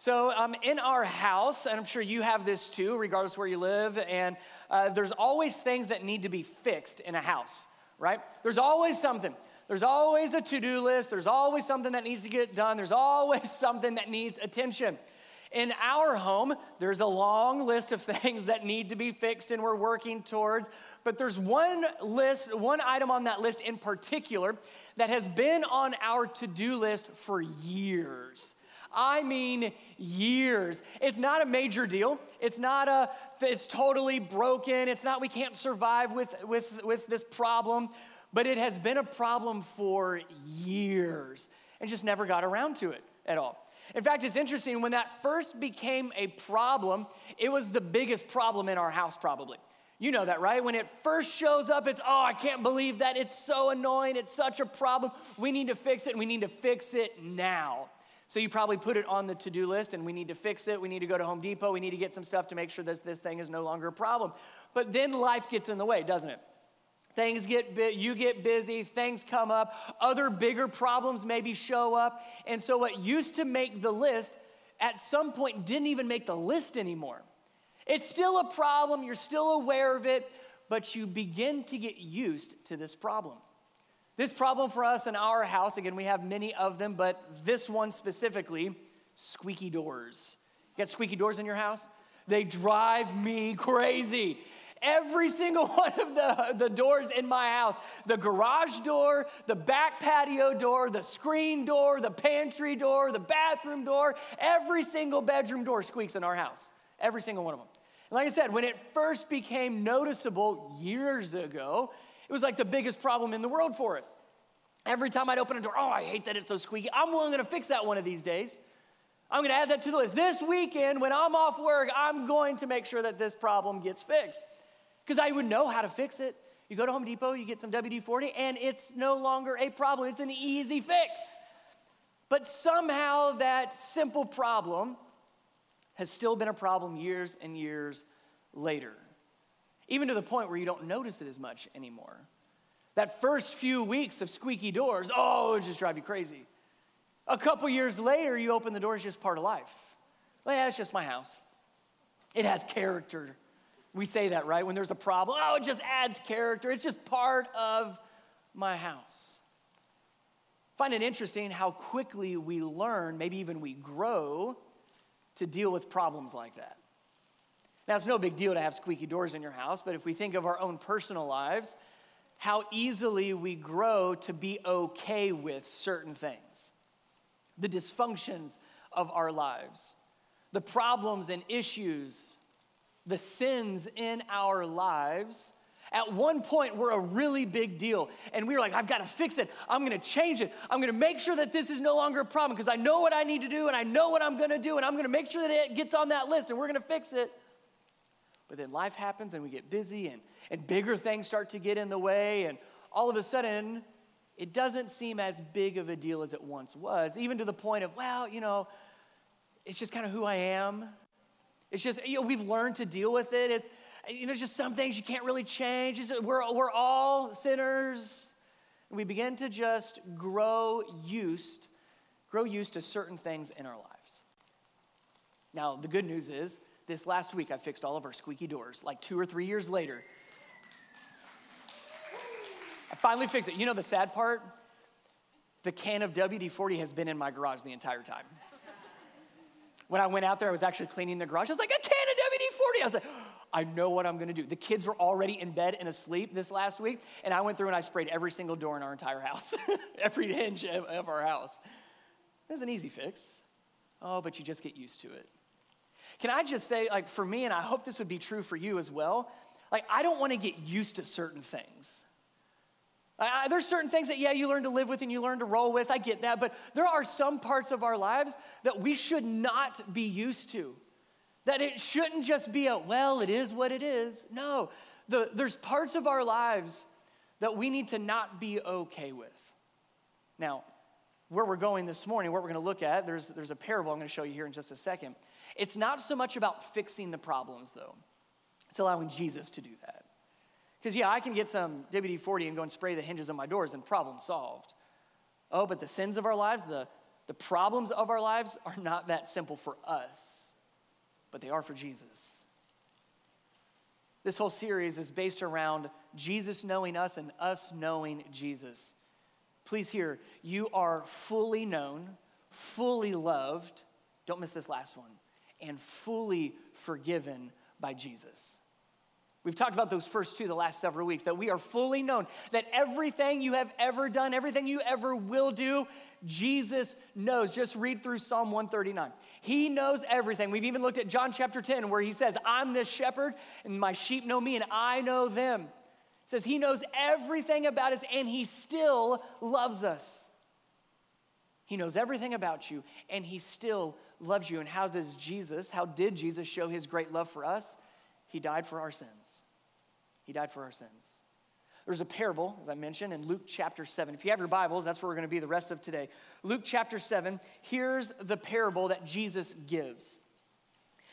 So, um, in our house, and I'm sure you have this too, regardless where you live, and uh, there's always things that need to be fixed in a house, right? There's always something. There's always a to do list. There's always something that needs to get done. There's always something that needs attention. In our home, there's a long list of things that need to be fixed and we're working towards. But there's one list, one item on that list in particular that has been on our to do list for years. I mean years. It's not a major deal. It's not a it's totally broken. It's not we can't survive with with with this problem, but it has been a problem for years and just never got around to it at all. In fact, it's interesting when that first became a problem, it was the biggest problem in our house probably. You know that, right? When it first shows up, it's, oh, I can't believe that. It's so annoying. It's such a problem. We need to fix it, we need to fix it now. So you probably put it on the to do list and we need to fix it. We need to go to Home Depot. We need to get some stuff to make sure that this thing is no longer a problem. But then life gets in the way, doesn't it? Things get you get busy, things come up, other bigger problems maybe show up. And so what used to make the list at some point didn't even make the list anymore. It's still a problem, you're still aware of it, but you begin to get used to this problem. This problem for us in our house, again, we have many of them, but this one specifically squeaky doors. You got squeaky doors in your house? They drive me crazy. Every single one of the, the doors in my house the garage door, the back patio door, the screen door, the pantry door, the bathroom door every single bedroom door squeaks in our house. Every single one of them. And like I said, when it first became noticeable years ago, it was like the biggest problem in the world for us. Every time I'd open a door, oh, I hate that it's so squeaky. I'm willing to fix that one of these days. I'm going to add that to the list. This weekend, when I'm off work, I'm going to make sure that this problem gets fixed because I would know how to fix it. You go to Home Depot, you get some WD 40, and it's no longer a problem. It's an easy fix. But somehow that simple problem has still been a problem years and years later even to the point where you don't notice it as much anymore. That first few weeks of squeaky doors, oh, it just drive you crazy. A couple years later, you open the door, it's just part of life. Well, yeah, it's just my house. It has character. We say that, right? When there's a problem, oh, it just adds character. It's just part of my house. Find it interesting how quickly we learn, maybe even we grow, to deal with problems like that. Now, it's no big deal to have squeaky doors in your house, but if we think of our own personal lives, how easily we grow to be okay with certain things, the dysfunctions of our lives, the problems and issues, the sins in our lives. At one point, we're a really big deal. And we were like, I've got to fix it. I'm going to change it. I'm going to make sure that this is no longer a problem because I know what I need to do and I know what I'm going to do. And I'm going to make sure that it gets on that list and we're going to fix it. But then life happens and we get busy and, and bigger things start to get in the way. And all of a sudden, it doesn't seem as big of a deal as it once was, even to the point of, well, you know, it's just kind of who I am. It's just, you know, we've learned to deal with it. It's, you know, just some things you can't really change. We're, we're all sinners. And we begin to just grow used, grow used to certain things in our lives. Now, the good news is this last week, I fixed all of our squeaky doors, like two or three years later. I finally fixed it. You know the sad part? The can of WD 40 has been in my garage the entire time. When I went out there, I was actually cleaning the garage. I was like, a can of WD 40. I was like, I know what I'm gonna do. The kids were already in bed and asleep this last week, and I went through and I sprayed every single door in our entire house, every hinge of our house. It was an easy fix. Oh, but you just get used to it. Can I just say, like, for me, and I hope this would be true for you as well, like, I don't want to get used to certain things. I, there's certain things that, yeah, you learn to live with and you learn to roll with. I get that. But there are some parts of our lives that we should not be used to. That it shouldn't just be a, well, it is what it is. No, the, there's parts of our lives that we need to not be okay with. Now, where we're going this morning, what we're going to look at, there's, there's a parable I'm going to show you here in just a second. It's not so much about fixing the problems, though, it's allowing Jesus to do that. Because, yeah, I can get some WD 40 and go and spray the hinges on my doors and problem solved. Oh, but the sins of our lives, the, The problems of our lives are not that simple for us, but they are for Jesus. This whole series is based around Jesus knowing us and us knowing Jesus. Please hear, you are fully known, fully loved, don't miss this last one, and fully forgiven by Jesus. We've talked about those first two the last several weeks that we are fully known, that everything you have ever done, everything you ever will do, Jesus knows. Just read through Psalm 139. He knows everything. We've even looked at John chapter 10 where he says, I'm this shepherd and my sheep know me and I know them. It says he knows everything about us and he still loves us. He knows everything about you and he still loves you. And how does Jesus, how did Jesus show his great love for us? He died for our sins. He died for our sins. There's a parable, as I mentioned, in Luke chapter 7. If you have your Bibles, that's where we're going to be the rest of today. Luke chapter 7, here's the parable that Jesus gives.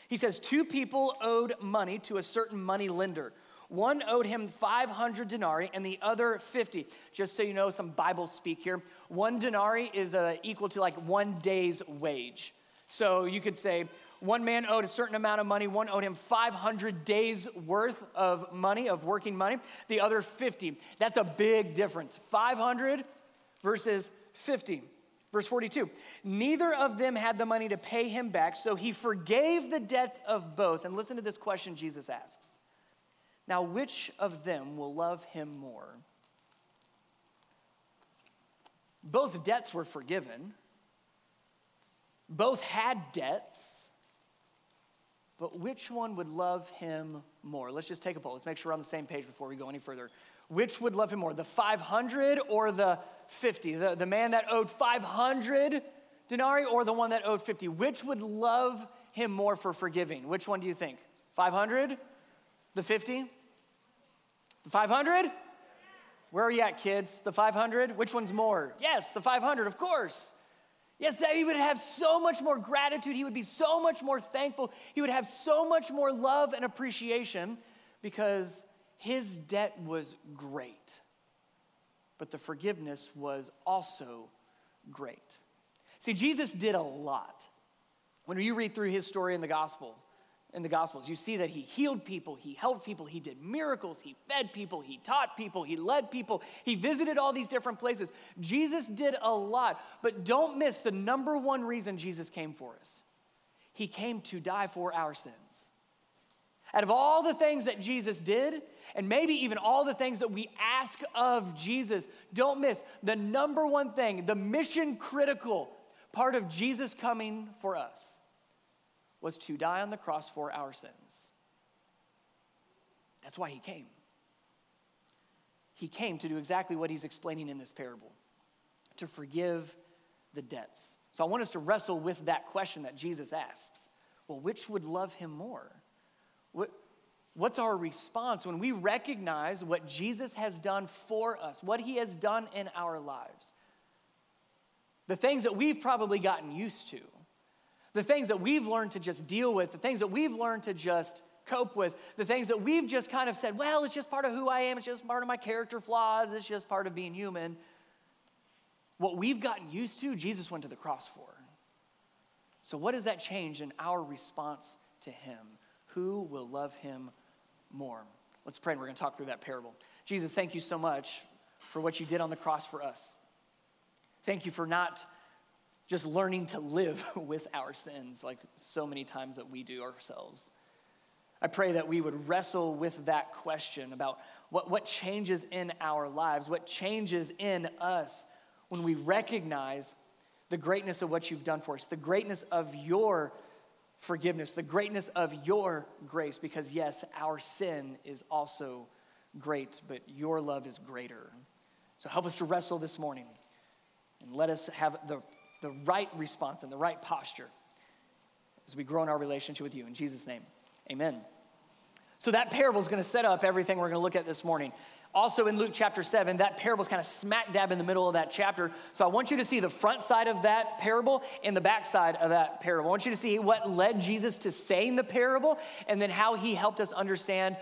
He says, Two people owed money to a certain money lender. One owed him 500 denarii and the other 50. Just so you know, some Bible speak here. One denarii is uh, equal to like one day's wage. So you could say one man owed a certain amount of money. One owed him 500 days worth of money, of working money. The other 50. That's a big difference. 500 versus 50. Verse 42 Neither of them had the money to pay him back, so he forgave the debts of both. And listen to this question Jesus asks Now, which of them will love him more? Both debts were forgiven, both had debts. But which one would love him more? Let's just take a poll. Let's make sure we're on the same page before we go any further. Which would love him more, the 500 or the 50? The, the man that owed 500 denarii or the one that owed 50? Which would love him more for forgiving? Which one do you think? 500? The 50? The 500? Where are you at, kids? The 500? Which one's more? Yes, the 500, of course. Yes, that he would have so much more gratitude. He would be so much more thankful. He would have so much more love and appreciation because his debt was great. But the forgiveness was also great. See, Jesus did a lot. When you read through his story in the gospel, in the Gospels. You see that he healed people, he helped people, he did miracles, he fed people, he taught people, he led people, he visited all these different places. Jesus did a lot, but don't miss the number one reason Jesus came for us. He came to die for our sins. Out of all the things that Jesus did, and maybe even all the things that we ask of Jesus, don't miss the number one thing, the mission critical part of Jesus coming for us was to die on the cross for our sins. That's why he came. He came to do exactly what he's explaining in this parable to forgive the debts. So I want us to wrestle with that question that Jesus asks. Well, which would love him more? What, what's our response when we recognize what Jesus has done for us, what he has done in our lives? The things that we've probably gotten used to the things that we've learned to just deal with, the things that we've learned to just cope with, the things that we've just kind of said, well, it's just part of who I am, it's just part of my character flaws, it's just part of being human. What we've gotten used to, Jesus went to the cross for. So, what does that change in our response to Him? Who will love Him more? Let's pray and we're going to talk through that parable. Jesus, thank you so much for what you did on the cross for us. Thank you for not just learning to live with our sins like so many times that we do ourselves. I pray that we would wrestle with that question about what, what changes in our lives, what changes in us when we recognize the greatness of what you've done for us, the greatness of your forgiveness, the greatness of your grace, because yes, our sin is also great, but your love is greater. So help us to wrestle this morning and let us have the the right response and the right posture as we grow in our relationship with you. In Jesus' name, amen. So, that parable is going to set up everything we're going to look at this morning. Also, in Luke chapter 7, that parable is kind of smack dab in the middle of that chapter. So, I want you to see the front side of that parable and the back side of that parable. I want you to see what led Jesus to saying the parable and then how he helped us understand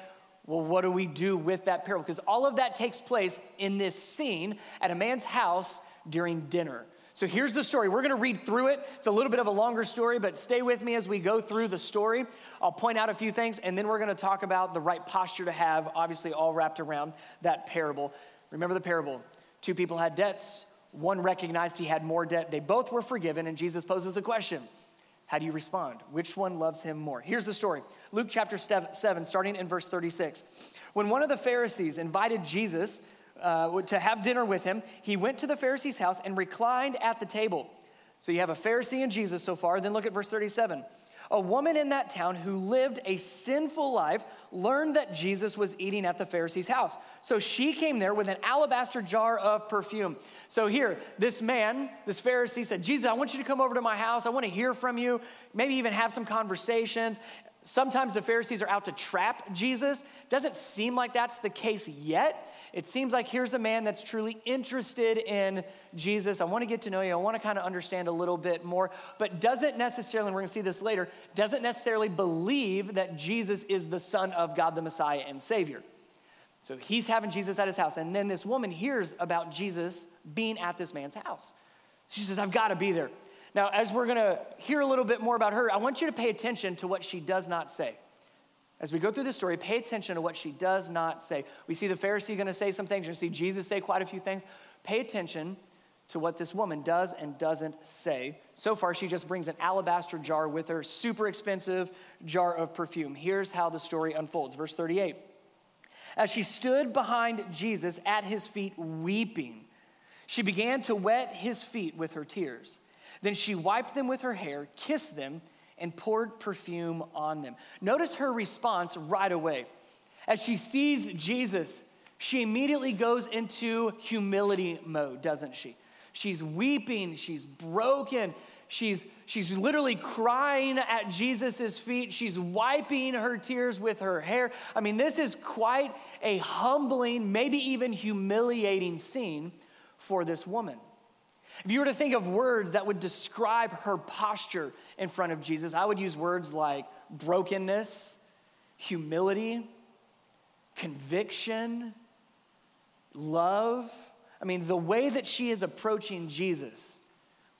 well, what do we do with that parable? Because all of that takes place in this scene at a man's house during dinner. So here's the story. We're going to read through it. It's a little bit of a longer story, but stay with me as we go through the story. I'll point out a few things, and then we're going to talk about the right posture to have, obviously, all wrapped around that parable. Remember the parable two people had debts, one recognized he had more debt. They both were forgiven, and Jesus poses the question How do you respond? Which one loves him more? Here's the story Luke chapter 7, starting in verse 36. When one of the Pharisees invited Jesus, uh, to have dinner with him, he went to the Pharisee's house and reclined at the table. So you have a Pharisee and Jesus so far. Then look at verse 37. A woman in that town who lived a sinful life learned that Jesus was eating at the Pharisee's house. So she came there with an alabaster jar of perfume. So here, this man, this Pharisee said, Jesus, I want you to come over to my house. I want to hear from you, maybe even have some conversations. Sometimes the Pharisees are out to trap Jesus. Doesn't seem like that's the case yet. It seems like here's a man that's truly interested in Jesus. I want to get to know you. I want to kind of understand a little bit more, but doesn't necessarily, and we're going to see this later, doesn't necessarily believe that Jesus is the Son of God, the Messiah and Savior. So he's having Jesus at his house. And then this woman hears about Jesus being at this man's house. She says, I've got to be there. Now, as we're going to hear a little bit more about her, I want you to pay attention to what she does not say. As we go through this story, pay attention to what she does not say. We see the Pharisee going to say some things. To see Jesus say quite a few things. Pay attention to what this woman does and doesn't say. So far, she just brings an alabaster jar with her, super expensive jar of perfume. Here's how the story unfolds. Verse 38. As she stood behind Jesus at his feet, weeping, she began to wet his feet with her tears. Then she wiped them with her hair, kissed them, and poured perfume on them. Notice her response right away. As she sees Jesus, she immediately goes into humility mode, doesn't she? She's weeping, she's broken, she's, she's literally crying at Jesus' feet, she's wiping her tears with her hair. I mean, this is quite a humbling, maybe even humiliating scene for this woman. If you were to think of words that would describe her posture in front of Jesus, I would use words like brokenness, humility, conviction, love. I mean, the way that she is approaching Jesus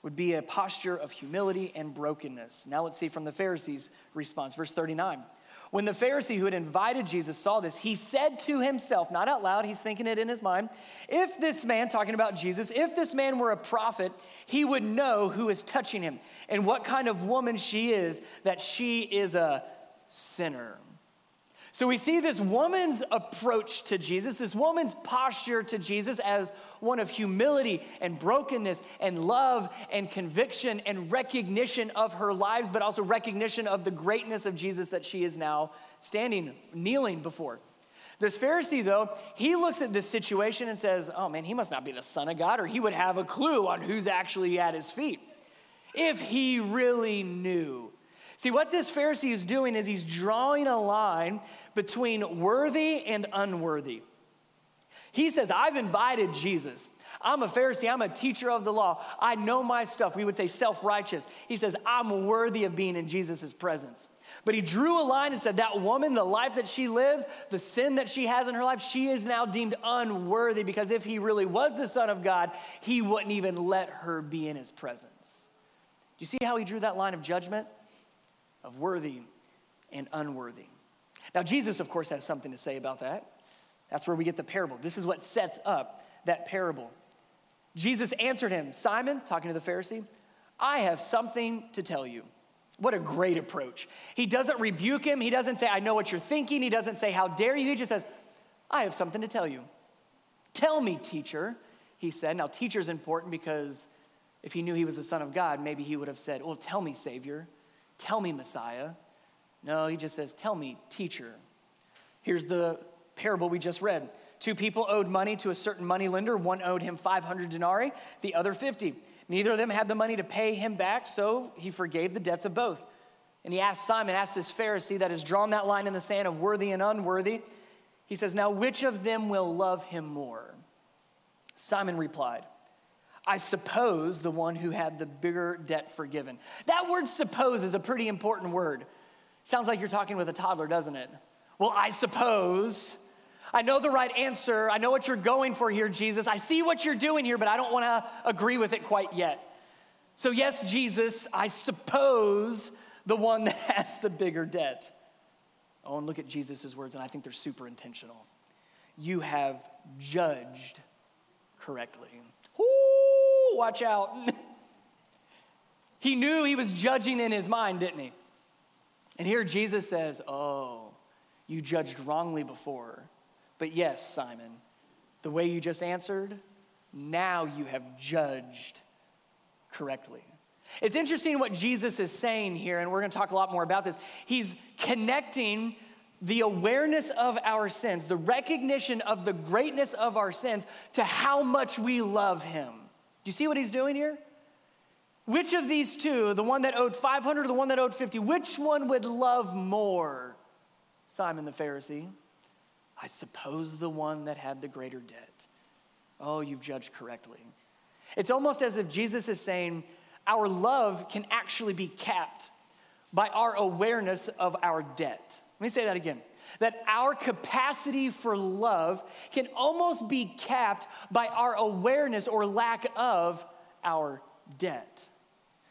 would be a posture of humility and brokenness. Now let's see from the Pharisees' response. Verse 39. When the Pharisee who had invited Jesus saw this, he said to himself, not out loud, he's thinking it in his mind, if this man, talking about Jesus, if this man were a prophet, he would know who is touching him and what kind of woman she is, that she is a sinner. So we see this woman's approach to Jesus, this woman's posture to Jesus as one of humility and brokenness and love and conviction and recognition of her lives, but also recognition of the greatness of Jesus that she is now standing, kneeling before. This Pharisee, though, he looks at this situation and says, Oh man, he must not be the Son of God, or he would have a clue on who's actually at his feet. If he really knew. See, what this Pharisee is doing is he's drawing a line between worthy and unworthy. He says, I've invited Jesus. I'm a Pharisee. I'm a teacher of the law. I know my stuff. We would say self righteous. He says, I'm worthy of being in Jesus' presence. But he drew a line and said, That woman, the life that she lives, the sin that she has in her life, she is now deemed unworthy because if he really was the Son of God, he wouldn't even let her be in his presence. Do you see how he drew that line of judgment? Of worthy and unworthy. Now, Jesus, of course, has something to say about that. That's where we get the parable. This is what sets up that parable. Jesus answered him, Simon, talking to the Pharisee, I have something to tell you. What a great approach. He doesn't rebuke him. He doesn't say, I know what you're thinking. He doesn't say, How dare you? He just says, I have something to tell you. Tell me, teacher, he said. Now, teacher's important because if he knew he was the Son of God, maybe he would have said, Well, tell me, Savior. Tell me, Messiah. No, he just says, Tell me, teacher. Here's the parable we just read. Two people owed money to a certain money lender. One owed him 500 denarii, the other 50. Neither of them had the money to pay him back, so he forgave the debts of both. And he asked Simon, asked this Pharisee that has drawn that line in the sand of worthy and unworthy. He says, Now which of them will love him more? Simon replied, I suppose the one who had the bigger debt forgiven. That word suppose is a pretty important word. Sounds like you're talking with a toddler, doesn't it? Well, I suppose. I know the right answer. I know what you're going for here, Jesus. I see what you're doing here, but I don't want to agree with it quite yet. So, yes, Jesus, I suppose the one that has the bigger debt. Oh, and look at Jesus' words, and I think they're super intentional. You have judged correctly. Ooh, watch out. he knew he was judging in his mind, didn't he? And here Jesus says, Oh, you judged wrongly before. But yes, Simon, the way you just answered, now you have judged correctly. It's interesting what Jesus is saying here, and we're going to talk a lot more about this. He's connecting the awareness of our sins, the recognition of the greatness of our sins, to how much we love Him. Do you see what He's doing here? Which of these two, the one that owed 500 or the one that owed 50, which one would love more? Simon the Pharisee. I suppose the one that had the greater debt. Oh, you've judged correctly. It's almost as if Jesus is saying, our love can actually be capped by our awareness of our debt. Let me say that again. That our capacity for love can almost be capped by our awareness or lack of our debt.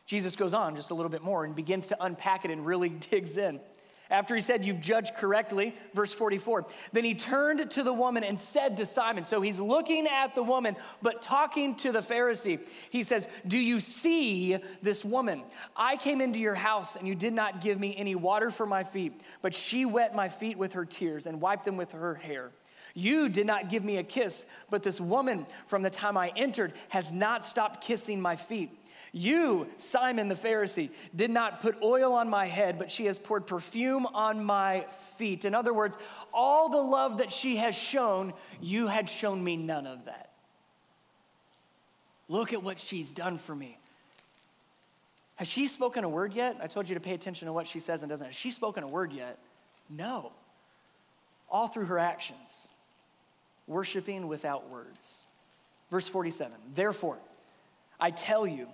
Jesus goes on just a little bit more and begins to unpack it and really digs in. After he said, You've judged correctly, verse 44, then he turned to the woman and said to Simon, so he's looking at the woman, but talking to the Pharisee. He says, Do you see this woman? I came into your house and you did not give me any water for my feet, but she wet my feet with her tears and wiped them with her hair. You did not give me a kiss, but this woman from the time I entered has not stopped kissing my feet. You, Simon the Pharisee, did not put oil on my head, but she has poured perfume on my feet. In other words, all the love that she has shown, you had shown me none of that. Look at what she's done for me. Has she spoken a word yet? I told you to pay attention to what she says and doesn't. Has she spoken a word yet? No. All through her actions, worshiping without words. Verse 47 Therefore, I tell you,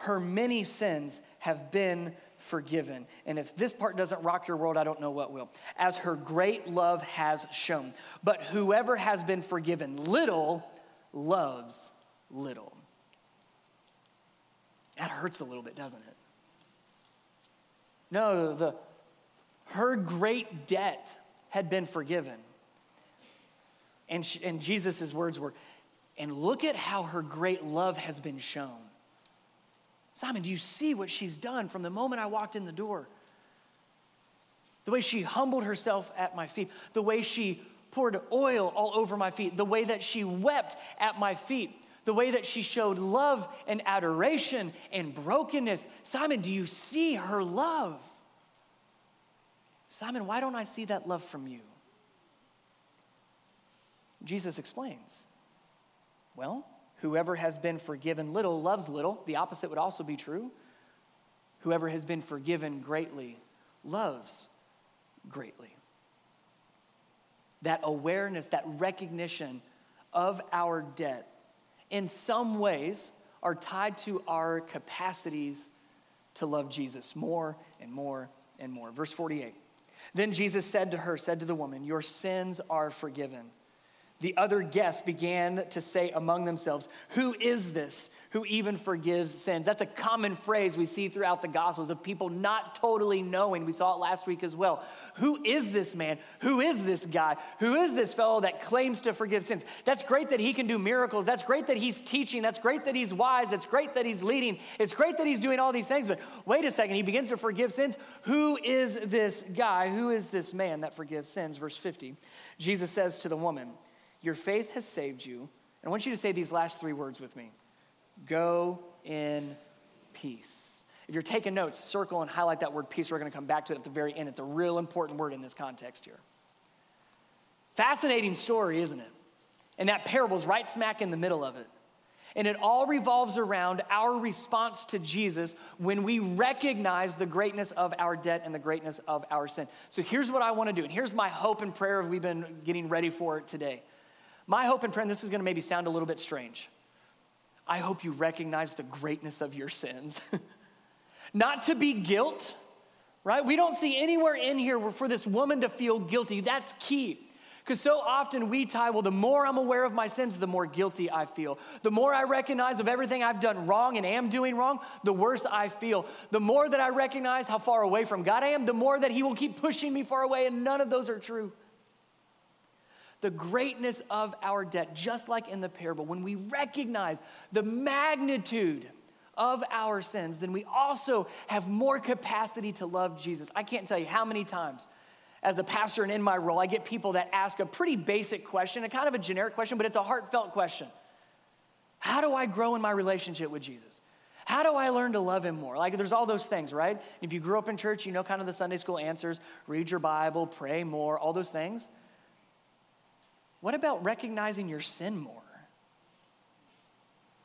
her many sins have been forgiven. And if this part doesn't rock your world, I don't know what will. As her great love has shown. But whoever has been forgiven little loves little. That hurts a little bit, doesn't it? No, the her great debt had been forgiven. And, and Jesus' words were, and look at how her great love has been shown. Simon, do you see what she's done from the moment I walked in the door? The way she humbled herself at my feet, the way she poured oil all over my feet, the way that she wept at my feet, the way that she showed love and adoration and brokenness. Simon, do you see her love? Simon, why don't I see that love from you? Jesus explains. Well, Whoever has been forgiven little loves little. The opposite would also be true. Whoever has been forgiven greatly loves greatly. That awareness, that recognition of our debt, in some ways, are tied to our capacities to love Jesus more and more and more. Verse 48. Then Jesus said to her, said to the woman, Your sins are forgiven. The other guests began to say among themselves, Who is this who even forgives sins? That's a common phrase we see throughout the Gospels of people not totally knowing. We saw it last week as well. Who is this man? Who is this guy? Who is this fellow that claims to forgive sins? That's great that he can do miracles. That's great that he's teaching. That's great that he's wise. It's great that he's leading. It's great that he's doing all these things. But wait a second, he begins to forgive sins. Who is this guy? Who is this man that forgives sins? Verse 50. Jesus says to the woman, your faith has saved you. And I want you to say these last three words with me Go in peace. If you're taking notes, circle and highlight that word peace. We're going to come back to it at the very end. It's a real important word in this context here. Fascinating story, isn't it? And that parable is right smack in the middle of it. And it all revolves around our response to Jesus when we recognize the greatness of our debt and the greatness of our sin. So here's what I want to do. And here's my hope and prayer we've been getting ready for it today. My hope and prayer, and this is going to maybe sound a little bit strange. I hope you recognize the greatness of your sins. Not to be guilt, right? We don't see anywhere in here for this woman to feel guilty. That's key. Because so often we tie, well, the more I'm aware of my sins, the more guilty I feel. The more I recognize of everything I've done wrong and am doing wrong, the worse I feel. The more that I recognize how far away from God I am, the more that He will keep pushing me far away, and none of those are true. The greatness of our debt, just like in the parable, when we recognize the magnitude of our sins, then we also have more capacity to love Jesus. I can't tell you how many times as a pastor and in my role, I get people that ask a pretty basic question, a kind of a generic question, but it's a heartfelt question. How do I grow in my relationship with Jesus? How do I learn to love him more? Like, there's all those things, right? If you grew up in church, you know kind of the Sunday school answers read your Bible, pray more, all those things. What about recognizing your sin more?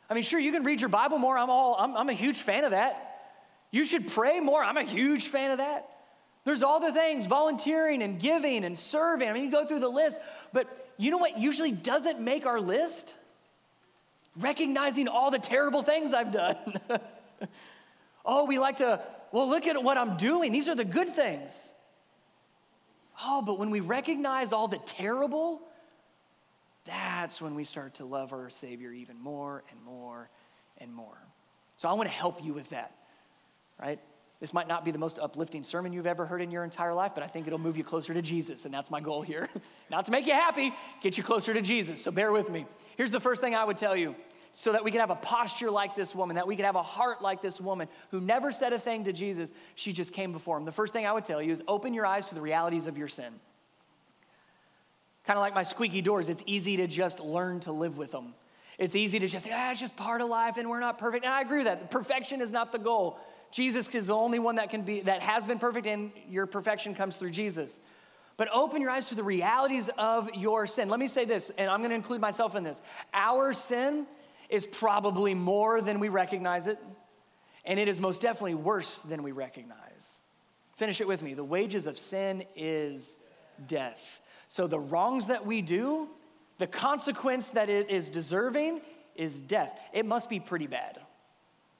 I mean, sure, you can read your Bible more. I'm all, I'm, I'm a huge fan of that. You should pray more. I'm a huge fan of that. There's all the things, volunteering and giving and serving. I mean, you go through the list, but you know what usually doesn't make our list? Recognizing all the terrible things I've done. oh, we like to, well, look at what I'm doing. These are the good things. Oh, but when we recognize all the terrible, that's when we start to love our Savior even more and more and more. So I want to help you with that, right? This might not be the most uplifting sermon you've ever heard in your entire life, but I think it'll move you closer to Jesus, and that's my goal here. not to make you happy, get you closer to Jesus. So bear with me. Here's the first thing I would tell you so that we can have a posture like this woman, that we can have a heart like this woman who never said a thing to Jesus, she just came before him. The first thing I would tell you is open your eyes to the realities of your sin. Kind of like my squeaky doors, it's easy to just learn to live with them. It's easy to just say, ah, it's just part of life and we're not perfect. And I agree with that. Perfection is not the goal. Jesus is the only one that can be that has been perfect, and your perfection comes through Jesus. But open your eyes to the realities of your sin. Let me say this, and I'm gonna include myself in this. Our sin is probably more than we recognize it, and it is most definitely worse than we recognize. Finish it with me. The wages of sin is death. So the wrongs that we do, the consequence that it is deserving is death. It must be pretty bad.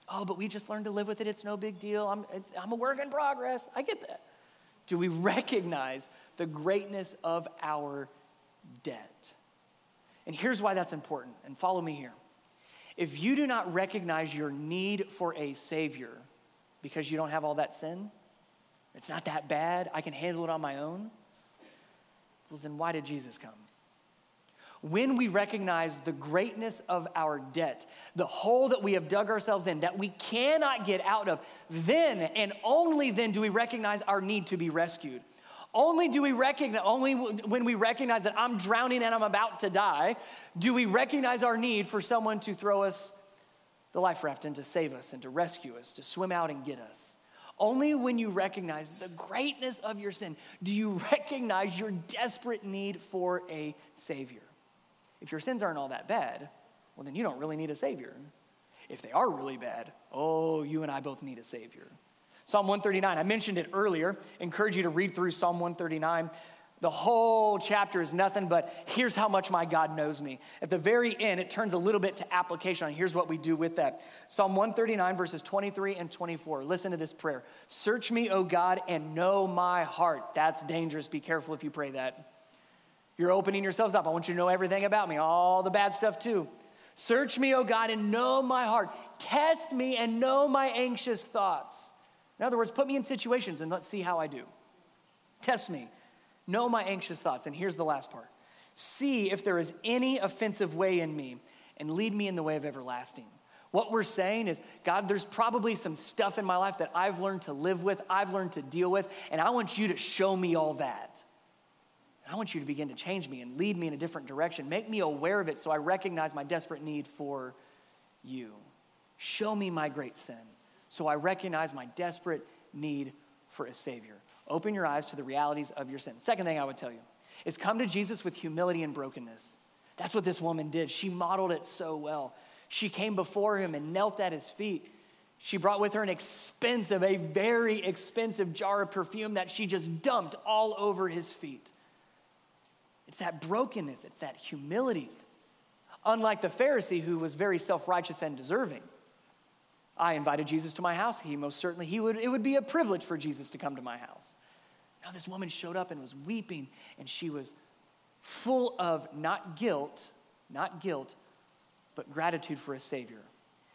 Oh, but we just learned to live with it. It's no big deal. I'm, I'm a work in progress. I get that. Do we recognize the greatness of our debt? And here's why that's important. And follow me here. If you do not recognize your need for a Savior because you don't have all that sin, it's not that bad, I can handle it on my own, well, then why did Jesus come? when we recognize the greatness of our debt, the hole that we have dug ourselves in, that we cannot get out of, then and only then do we recognize our need to be rescued. Only do we recognize, only when we recognize that I'm drowning and I'm about to die, do we recognize our need for someone to throw us the life raft and to save us and to rescue us, to swim out and get us. Only when you recognize the greatness of your sin do you recognize your desperate need for a Savior. If your sins aren't all that bad, well, then you don't really need a Savior. If they are really bad, oh, you and I both need a Savior. Psalm 139, I mentioned it earlier. Encourage you to read through Psalm 139. The whole chapter is nothing but here's how much my God knows me. At the very end, it turns a little bit to application on here's what we do with that. Psalm 139, verses 23 and 24. Listen to this prayer Search me, O God, and know my heart. That's dangerous. Be careful if you pray that. You're opening yourselves up. I want you to know everything about me, all the bad stuff too. Search me, O God, and know my heart. Test me and know my anxious thoughts. In other words, put me in situations and let's see how I do. Test me, know my anxious thoughts. And here's the last part see if there is any offensive way in me and lead me in the way of everlasting. What we're saying is, God, there's probably some stuff in my life that I've learned to live with, I've learned to deal with, and I want you to show me all that. I want you to begin to change me and lead me in a different direction. Make me aware of it so I recognize my desperate need for you. Show me my great sin so I recognize my desperate need for a Savior. Open your eyes to the realities of your sin. Second thing I would tell you is come to Jesus with humility and brokenness. That's what this woman did. She modeled it so well. She came before him and knelt at his feet. She brought with her an expensive, a very expensive jar of perfume that she just dumped all over his feet. It's that brokenness, it's that humility. Unlike the Pharisee who was very self-righteous and deserving. I invited Jesus to my house. He most certainly he would it would be a privilege for Jesus to come to my house. Now this woman showed up and was weeping and she was full of not guilt, not guilt, but gratitude for a Savior.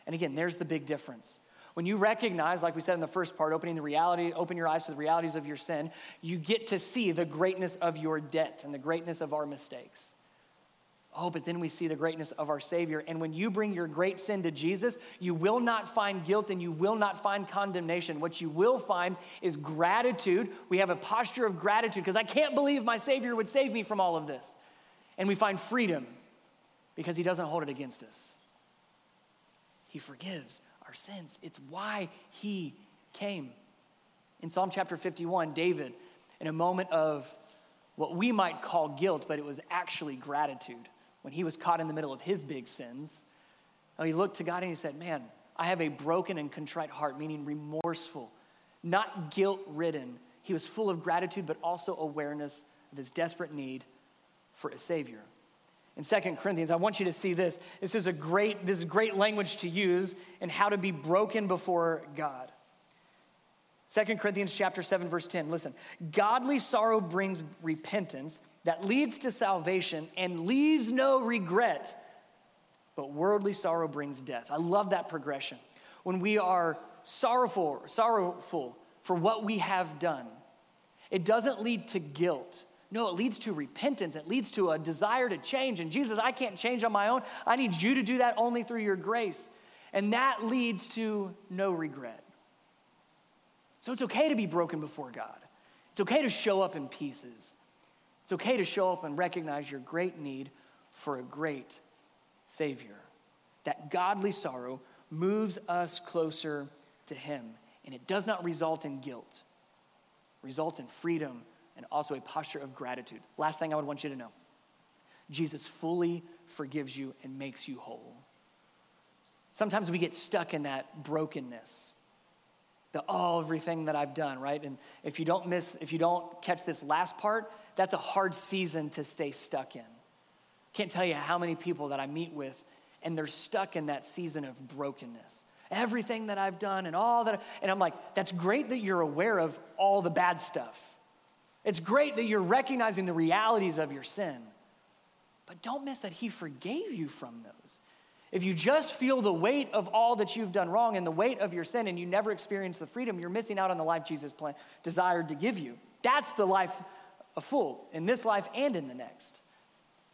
And again, there's the big difference. When you recognize, like we said in the first part, opening the reality, open your eyes to the realities of your sin, you get to see the greatness of your debt and the greatness of our mistakes. Oh, but then we see the greatness of our Savior. And when you bring your great sin to Jesus, you will not find guilt and you will not find condemnation. What you will find is gratitude. We have a posture of gratitude because I can't believe my Savior would save me from all of this. And we find freedom because He doesn't hold it against us. He forgives our sins. It's why He came. In Psalm chapter 51, David, in a moment of what we might call guilt, but it was actually gratitude when he was caught in the middle of his big sins, oh, he looked to God and he said, Man, I have a broken and contrite heart, meaning remorseful, not guilt ridden. He was full of gratitude, but also awareness of his desperate need for a Savior. In Second Corinthians, I want you to see this. This is a great, this is great language to use in how to be broken before God. Second Corinthians chapter 7, verse 10. Listen, godly sorrow brings repentance that leads to salvation and leaves no regret, but worldly sorrow brings death. I love that progression. When we are sorrowful, sorrowful for what we have done, it doesn't lead to guilt. No, it leads to repentance. It leads to a desire to change. And Jesus, I can't change on my own. I need you to do that only through your grace. And that leads to no regret. So it's okay to be broken before God. It's okay to show up in pieces. It's okay to show up and recognize your great need for a great Savior. That godly sorrow moves us closer to Him, and it does not result in guilt, it results in freedom and also a posture of gratitude. Last thing I would want you to know Jesus fully forgives you and makes you whole. Sometimes we get stuck in that brokenness the oh everything that i've done right and if you don't miss if you don't catch this last part that's a hard season to stay stuck in. Can't tell you how many people that I meet with and they're stuck in that season of brokenness. Everything that I've done and all that, and I'm like, that's great that you're aware of all the bad stuff. It's great that you're recognizing the realities of your sin. But don't miss that He forgave you from those. If you just feel the weight of all that you've done wrong and the weight of your sin and you never experience the freedom, you're missing out on the life Jesus plan, desired to give you. That's the life a fool in this life and in the next.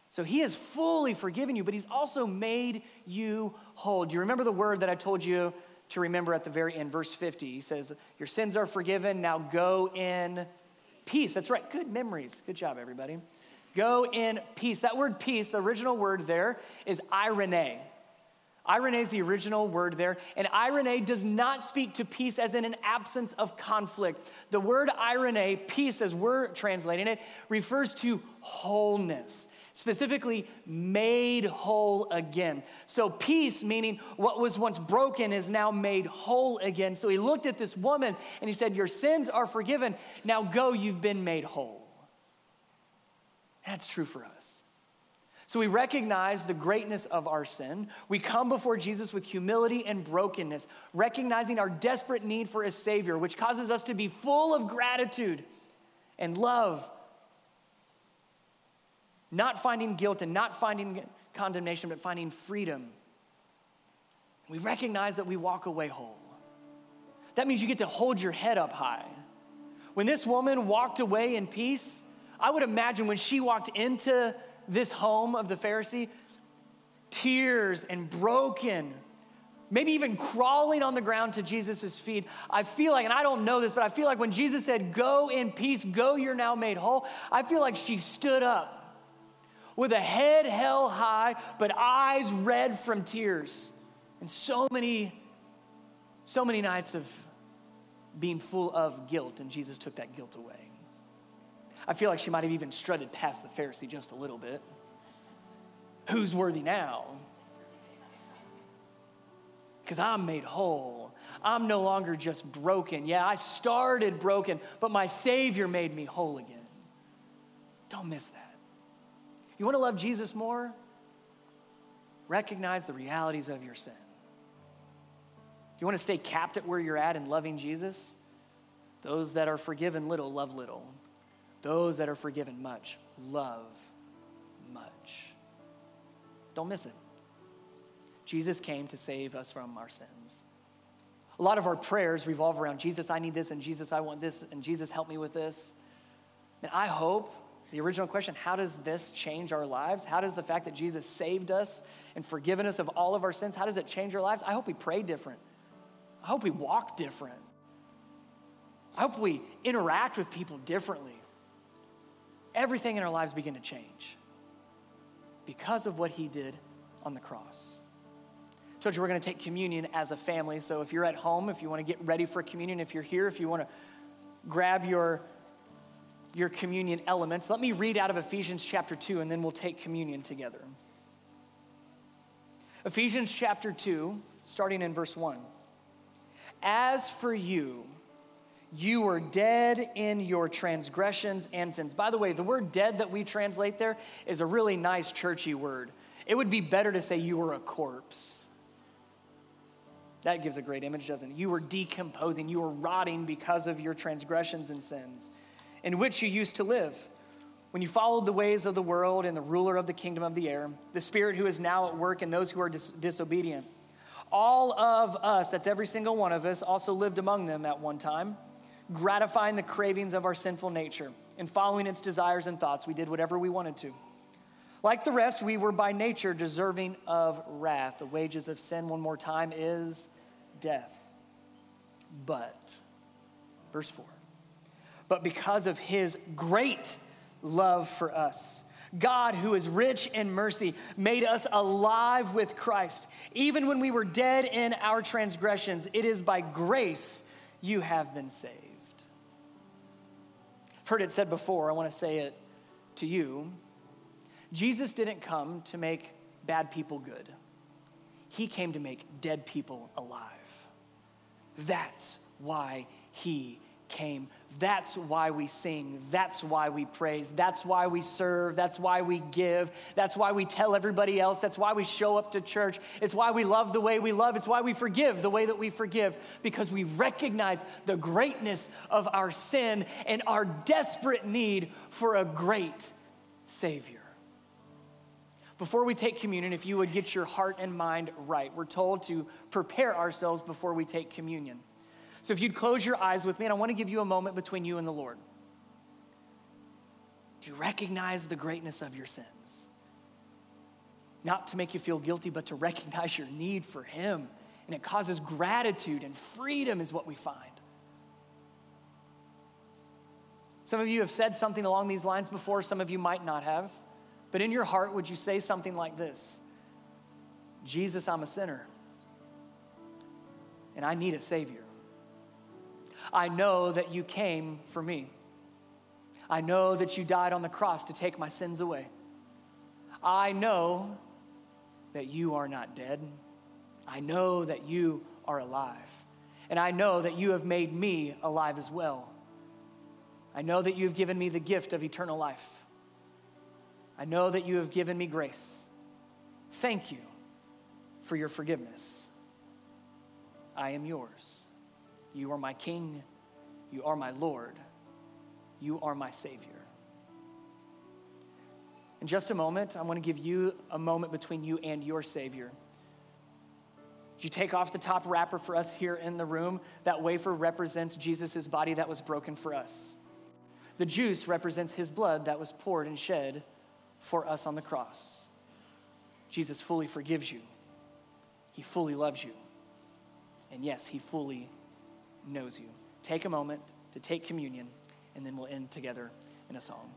So he has fully forgiven you, but he's also made you whole. Do you remember the word that I told you to remember at the very end, verse 50? He says, Your sins are forgiven, now go in peace. That's right, good memories. Good job, everybody. Go in peace. That word peace, the original word there is eirene. Eirene is the original word there, and eirene does not speak to peace as in an absence of conflict. The word eirene, peace as we're translating it, refers to wholeness, specifically made whole again. So, peace, meaning what was once broken, is now made whole again. So, he looked at this woman and he said, Your sins are forgiven. Now go, you've been made whole. That's true for us. So we recognize the greatness of our sin. We come before Jesus with humility and brokenness, recognizing our desperate need for a Savior, which causes us to be full of gratitude and love. Not finding guilt and not finding condemnation, but finding freedom. We recognize that we walk away whole. That means you get to hold your head up high. When this woman walked away in peace, I would imagine when she walked into this home of the Pharisee, tears and broken, maybe even crawling on the ground to Jesus' feet. I feel like, and I don't know this, but I feel like when Jesus said, Go in peace, go, you're now made whole, I feel like she stood up with a head held high, but eyes red from tears. And so many, so many nights of being full of guilt, and Jesus took that guilt away. I feel like she might have even strutted past the Pharisee just a little bit. Who's worthy now? Because I'm made whole. I'm no longer just broken. Yeah, I started broken, but my Savior made me whole again. Don't miss that. You want to love Jesus more? Recognize the realities of your sin. You want to stay capped at where you're at in loving Jesus? Those that are forgiven little love little. Those that are forgiven much love much. Don't miss it. Jesus came to save us from our sins. A lot of our prayers revolve around Jesus, I need this, and Jesus, I want this, and Jesus, help me with this. And I hope the original question how does this change our lives? How does the fact that Jesus saved us and forgiven us of all of our sins, how does it change our lives? I hope we pray different. I hope we walk different. I hope we interact with people differently. Everything in our lives begin to change because of what he did on the cross. Church, we're going to take communion as a family. So if you're at home, if you want to get ready for communion, if you're here, if you want to grab your your communion elements. Let me read out of Ephesians chapter 2 and then we'll take communion together. Ephesians chapter 2, starting in verse 1. As for you, you were dead in your transgressions and sins. By the way, the word dead that we translate there is a really nice churchy word. It would be better to say you were a corpse. That gives a great image, doesn't it? You were decomposing, you were rotting because of your transgressions and sins in which you used to live when you followed the ways of the world and the ruler of the kingdom of the air, the spirit who is now at work in those who are dis- disobedient. All of us, that's every single one of us, also lived among them at one time, gratifying the cravings of our sinful nature and following its desires and thoughts. We did whatever we wanted to. Like the rest, we were by nature deserving of wrath. The wages of sin, one more time, is death. But, verse 4 but because of his great love for us. God, who is rich in mercy, made us alive with Christ. Even when we were dead in our transgressions, it is by grace you have been saved. Heard it said before, I want to say it to you. Jesus didn't come to make bad people good, He came to make dead people alive. That's why He came. That's why we sing. That's why we praise. That's why we serve. That's why we give. That's why we tell everybody else. That's why we show up to church. It's why we love the way we love. It's why we forgive the way that we forgive because we recognize the greatness of our sin and our desperate need for a great Savior. Before we take communion, if you would get your heart and mind right, we're told to prepare ourselves before we take communion. So if you'd close your eyes with me, and I want to give you a moment between you and the Lord. Do you recognize the greatness of your sins? Not to make you feel guilty, but to recognize your need for Him. And it causes gratitude and freedom, is what we find. Some of you have said something along these lines before, some of you might not have. But in your heart, would you say something like this Jesus, I'm a sinner, and I need a Savior. I know that you came for me. I know that you died on the cross to take my sins away. I know that you are not dead. I know that you are alive. And I know that you have made me alive as well. I know that you've given me the gift of eternal life. I know that you have given me grace. Thank you for your forgiveness. I am yours. You are my King. You are my Lord. You are my Savior. In just a moment, I want to give you a moment between you and your Savior. You take off the top wrapper for us here in the room. That wafer represents Jesus' body that was broken for us. The juice represents his blood that was poured and shed for us on the cross. Jesus fully forgives you, he fully loves you, and yes, he fully knows you. Take a moment to take communion, and then we'll end together in a song.